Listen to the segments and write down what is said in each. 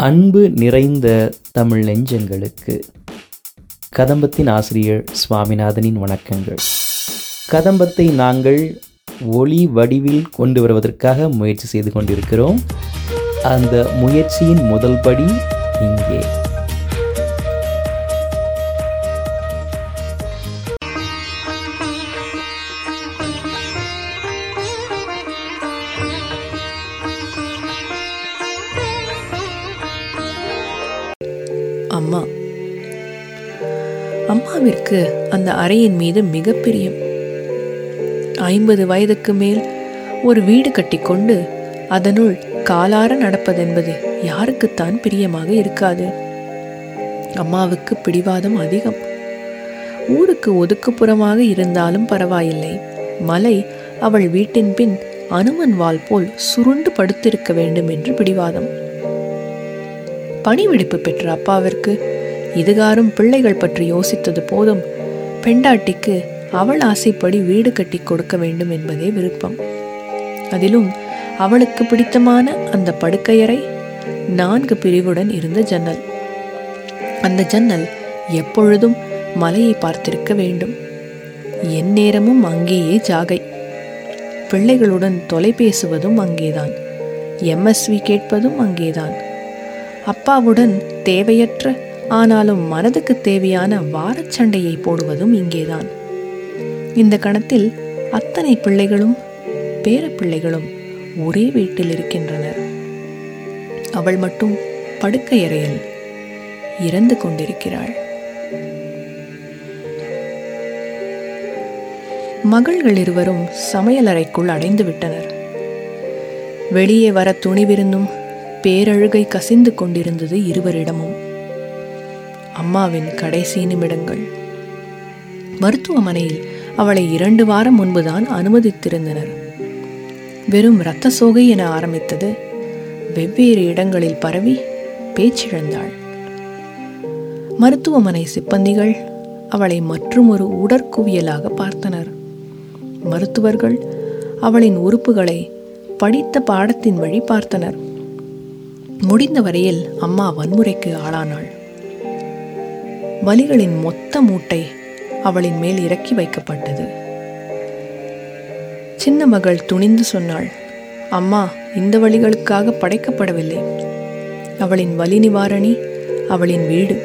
அன்பு நிறைந்த தமிழ் நெஞ்சங்களுக்கு கதம்பத்தின் ஆசிரியர் சுவாமிநாதனின் வணக்கங்கள். கதம்பத்தை நாங்கள் ஒளி வடிவில் கொண்டு வருவதற்காக முயற்சி செய்து கொண்டிருக்கிறோம். அந்த முயற்சியின் முதல் படி இங்கே. அம்மாவிற்கு அந்த அறையின் மீது மிக பிரியம் ஐம்பது வயதுக்கு மேல் ஒரு வீடு கட்டிக்கொண்டு அதனுள் காலார நடப்பதென்பது யாருக்குத்தான் பிரியமாக இருக்காது. அம்மாவுக்கு பிடிவாதம் அதிகம். ஊருக்கு ஒதுக்குப்புறமாக இருந்தாலும் பரவாயில்லை. மலை அவள் வீட்டின் பின் அனுமன் வாள் போல் சுருண்டு படுத்திருக்க வேண்டும் என்று பிடிவாதம். பணிவிடுப்பு பெற்ற அப்பாவிற்கு இதுகாரும் பிள்ளைகள் பற்றி யோசித்தது போதும். பெண்டாட்டிக்கு அவள் ஆசைப்படி வீடு கட்டி கொடுக்க வேண்டும் என்பதே விருப்பம். அதிலும் அவளுக்கு பிடித்தமான அந்த படுக்கையறை நான்கு பிரிவுடன் இருந்த ஜன்னல். அந்த ஜன்னல் எப்பொழுதும் மலையை பார்த்திருக்க வேண்டும். எந்நேரமும் அங்கேயே ஜாகை. பிள்ளைகளுடன் தொலைபேசுவதும் அங்கேதான். எம்எஸ்வி கேட்பதும் அங்கேதான். அப்பாவுடன் தேவையற்ற ஆனாலும் மனதுக்கு தேவையான வாரச்சண்டையை போடுவதும் இங்கேதான். இந்த கணத்தில் அத்தனை பிள்ளைகளும் பேரப்பிள்ளைகளும் ஒரே வீட்டில் இருக்கின்றனர். அவள் மட்டும் படுக்கையறையில் இறந்து கொண்டிருக்கிறாள். மகள்கள் இருவரும் சமையலறைக்குள் அடைந்து விட்டனர். வெளியே வர துணிவிருந்தும் பேரழுகை கசிந்து கொண்டிருந்தது இருவரிடமும். அம்மாவின் கடைசி நிமிடங்கள். மருத்துவமனையில் அவளை இரண்டு வாரம் முன்புதான் அனுமதித்திருந்தனர். வெறும் இரத்த சோகை என ஆரம்பித்தது. வெவ்வேறு இடங்களில் பரவி பேச்சிழந்தாள். மருத்துவமனை சிப்பந்திகள் அவளை மற்றும் ஒரு உடற்குவியலாக பார்த்தனர். மருத்துவர்கள் அவளின் உறுப்புகளை படித்த பாடத்தின் வழி பார்த்தனர். முடிந்த வரையில் அம்மா வன்முறைக்கு ஆளானாள். வலிகளின் மொத்த மூட்டை அவளின் மேல் இறக்கி வைக்கப்பட்டது. சின்ன மகள் துணிந்து சொன்னாள் அம்மா இந்த வழிகளுக்காக படைக்கப்படவில்லை. அவளின் வலி நிவாரணி அவளின் வீடு.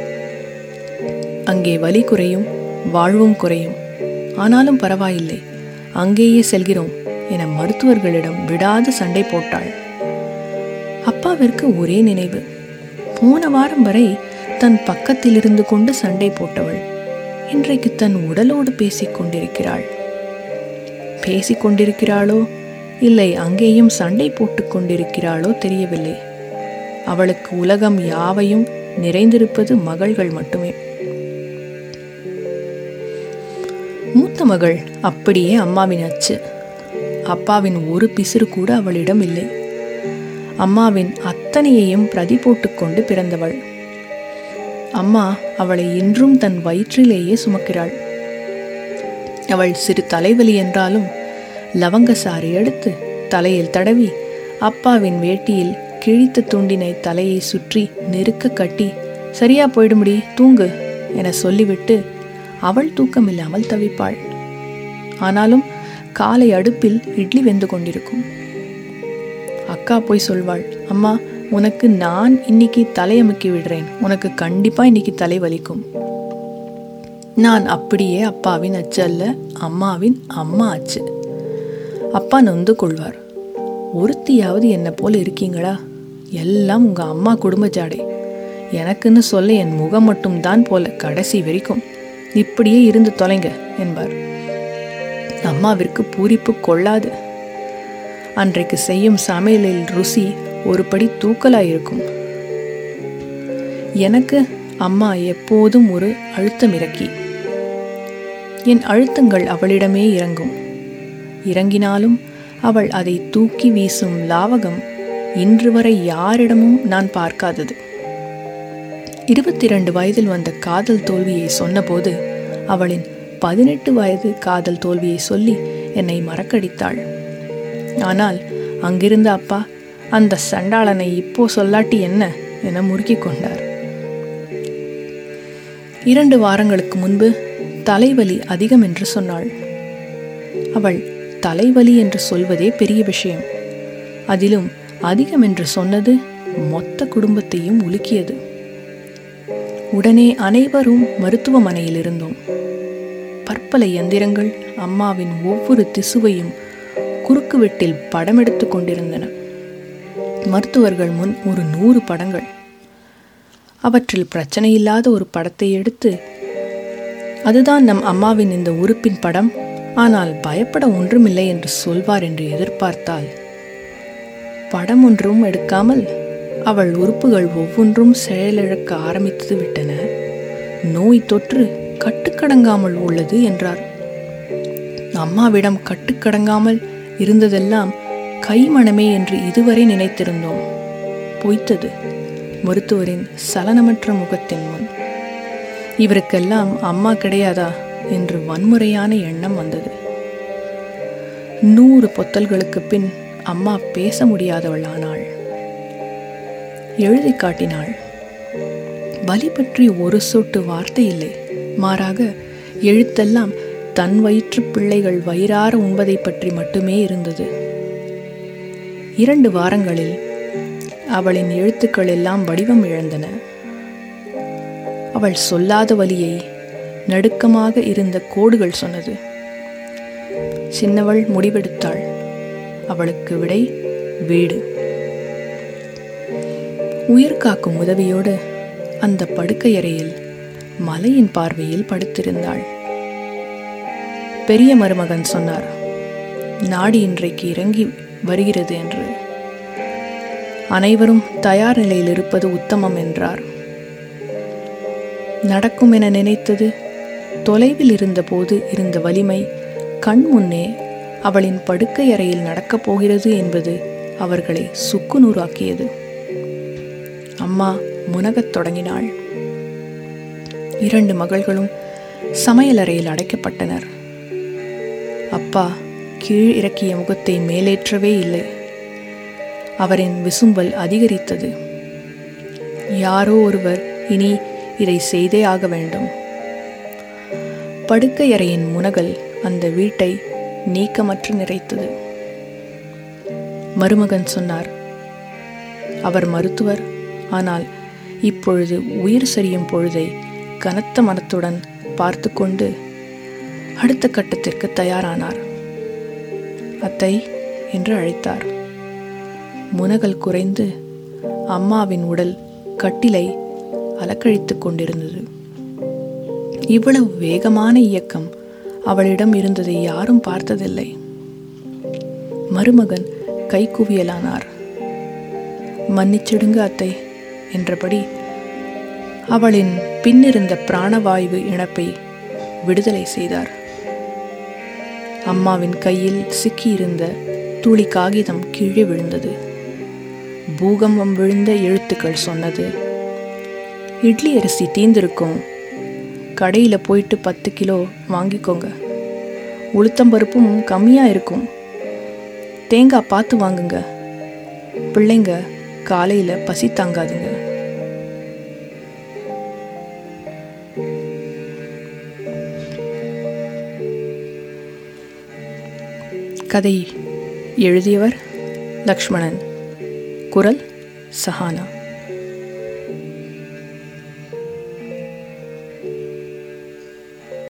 அங்கே வலி குறையும் வாழ்வும் குறையும். ஆனாலும் பரவாயில்லை அங்கேயே செல்கிறோம் என மருத்துவர்களிடம் விடாது சண்டை போட்டாள். அப்பாவிற்கு ஒரே நினைவு. போன வாரம் வரை தன் பக்கத்தில் இருந்து கொண்டு சண்டை போட்டவள் இன்றைக்கு தன் உடலோடு பேசிக் கொண்டிருக்கிறாள். பேசிக் கொண்டிருக்கிறாளோ? இல்லை அங்கேயும் சண்டை போட்டுக் கொண்டிருக்கிறாளோ தெரியவில்லை. அவளுக்கு உலகம் யாவையும் நிறைந்திருப்பது மகள்கள் மட்டுமே. மூத்த மகள் அப்படியே அம்மாவின் அச்சு. அப்பாவின் ஒரு பிசிறு கூட அவளிடம் இல்லை. அம்மாவின் அத்தனையையும் பிரதி போட்டுக்கொண்டு பிறந்தவள். அம்மா அவளை இன்றும் தன் வயிற்றிலேயே சுமக்கிறாள். அவள் சிறு தலைவலி என்றாலும் லவங்க சாறு எடுத்து தலையில் தடவி அப்பாவின் வேட்டியில் கிழித்த துண்டினை தலையை சுற்றி நெருக்க கட்டி சரியா போயிடும்படி தூங்கு என சொல்லிவிட்டு அவள் தூக்கமில்லாமல் தவிப்பாள். ஆனாலும் காலை அடுப்பில் இட்லி வெந்து கொண்டிருக்கும். அக்கா போய் சொல்வாள் அம்மா உனக்கு நான் இன்னைக்கு தலையமுக்கி விடுறேன். உனக்கு கண்டிப்பா இன்னைக்கு தலை வலிக்கும். நான் அப்படியே அப்பாவின் அச்சு அல்ல அம்மாவின் அம்மா அச்சு. அப்பா நொந்து கொள்வார். ஒருத்தியாவது என்ன போல இருக்கீங்களா? எல்லாம் உங்க அம்மா குடும்ப ஜாடை. எனக்குன்னு சொல்ல என் முகம் மட்டும்தான் போல கடைசி வரைக்கும். இப்படியே இருந்து தொலைங்க என்பார். அம்மாவிற்கு பூரிப்பு கொள்ளாது. அன்றைக்கு செய்யும் சமையலில் ருசி ஒரு படி தூக்கலாயிருக்கும். எனக்கு அம்மா எப்போதும் ஒரு அழுத்தம் இறக்கி. என் அழுத்தங்கள் அவளிடமே இறங்கும். இறங்கினாலும் அவள் அதை தூக்கி வீசும் லாவகம் இன்று வரை யாரிடமும் நான் பார்க்காதது. இருபத்தி இரண்டு வயதில் வந்த காதல் தோல்வியை சொன்னபோது அவளின் பதினெட்டு வயது காதல் தோல்வியை சொல்லி என்னை மறக்கடித்தாள். ஆனால் அங்கிருந்த அப்பா அந்த சண்டாளனை இப்போ சொல்லாட்டி என்ன என முறுக்கிக் கொண்டார். இரண்டு வாரங்களுக்கு முன்பு தலைவலி அதிகம் என்று சொன்னாள். அவள் தலைவலி என்று சொல்வதே பெரிய விஷயம். அதிலும் அதிகம் என்று சொன்னது மொத்த குடும்பத்தையும் உலுக்கியது. உடனே அனைவரும் மருத்துவமனையில் இருந்தோம். பற்பல எந்திரங்கள் அம்மாவின் ஒவ்வொரு திசுவையும் குறுக்குவெட்டில் படமெடுத்து கொண்டிருந்தன. மருத்துவர்கள் முன் ஒரு நூறு படங்கள். அவற்றில் பிரச்சனை இல்லாத ஒரு படத்தை எடுத்து அதுதான் நம் அம்மாவின் இந்த உறுப்பின் படம். ஆனால் பயப்பட ஒன்றுமில்லை என்று சொல்வார் என்று எதிர்பார்த்தால் படம் ஒன்றும் எடுக்காமல் அவள் உறுப்புகள் ஒவ்வொன்றும் செயலிழக்க ஆரம்பித்து விட்டன. நோய் தொற்று கட்டுக்கடங்காமல் உள்ளது என்றார். அம்மாவிடம் கட்டுக்கடங்காமல் இருந்ததெல்லாம் கைமணமே என்று இதுவரை நினைத்திருந்தோம். பொய்த்தது. மருத்துவரின் சலனமற்ற முகத்தின் முன். இவருக்கெல்லாம் அம்மா கிடையாதா என்று வன்முறையான எண்ணம் வந்தது. நூறு பொத்தல்களுக்கு பின் அம்மா பேச முடியாதவள் ஆனாள் எழுதி காட்டினாள் வலி பற்றி ஒரு சொட்டு வார்த்தை இல்லை. மாறாக எழுத்தெல்லாம் தன் வயிற்று பிள்ளைகள் வயிறார உண்பதை பற்றி மட்டுமே இருந்தது. இரண்டு வாரங்களில் அவளின் எழுத்துக்கள் எல்லாம் வடிவம் இழந்தன. அவள் சொல்லாத வலியை நடுக்கமாக இருந்த கோடுகள் சொன்னது. சின்னவள் முடிவெடுத்தாள். அவளுக்கு விடை வீடு. உயிர் காக்கும் உதவியோடு அந்த படுக்கையறையில் மலையின் பார்வையில் படுத்திருந்தாள். பெரிய மருமகன் சொன்னார் நாடி இன்றைக்கு இறங்கி வருகிறது என்று. அனைவரும் தயார் நிலையில் இருப்பது உத்தமம் என்றார். நடக்கும் என நினைத்தது தொலைவில் இருந்தபோது இருந்த வலிமை கண் முன்னே அவளின் படுக்கை அறையில் நடக்கப் போகிறது என்பது அவர்களை சுக்கு நூறாக்கியது அம்மா முனகத் தொடங்கினாள். இரண்டு மகள்களும் சமையலறையில் அடைக்கப்பட்டனர். அப்பா கீழ் இறக்கிய முகத்தை மேலேற்றவே இல்லை. அவரின் விசும்பல் அதிகரித்தது. யாரோ ஒருவர் இனி இதை செய்தே ஆக வேண்டும். படுக்கையறையின் முனகல் அந்த வீட்டை நீக்கமற்று நிறைத்தது. மருமகன் சொன்னார் அவர் மருத்துவர் ஆனால் இப்பொழுது உயிர் சரியும் பொழுதை கனத்த மனத்துடன் பார்த்து கொண்டு அடுத்த கட்டத்திற்கு தயாரானார். அத்தை என்று அழைத்தார். முனகல் குறைந்து அம்மாவின் உடல் கட்டிலை அலக்கழித்துக் கொண்டிருந்தது. இவ்வளவு வேகமான இயக்கம் அவளிடம் இருந்ததை யாரும் பார்த்ததில்லை. மருமகன் கைக்குவியலானார். மன்னிச்சிடுங்க அத்தை என்றபடி அவளின் பின்னிருந்த பிராணவாயு இழப்பை விடுதலை செய்தார். அம்மாவின் கையில் சிக்கியிருந்த துளி காகிதம் கீழே விழுந்தது. பூகம்பம் விழுந்த எழுத்துக்கள் சொன்னது இட்லி அரிசி தீந்திருக்கும் கடையில் போயிட்டு பத்து கிலோ வாங்கிக்கோங்க. உளுத்தம்பருப்பும் கம்மியாக இருக்கும். தேங்காய் பார்த்து வாங்குங்க. பிள்ளைங்க காலையில் பசி தாங்காதுங்க. கதை எழுதியவர் லக்ஷ்மணன். குரல் சஹானா.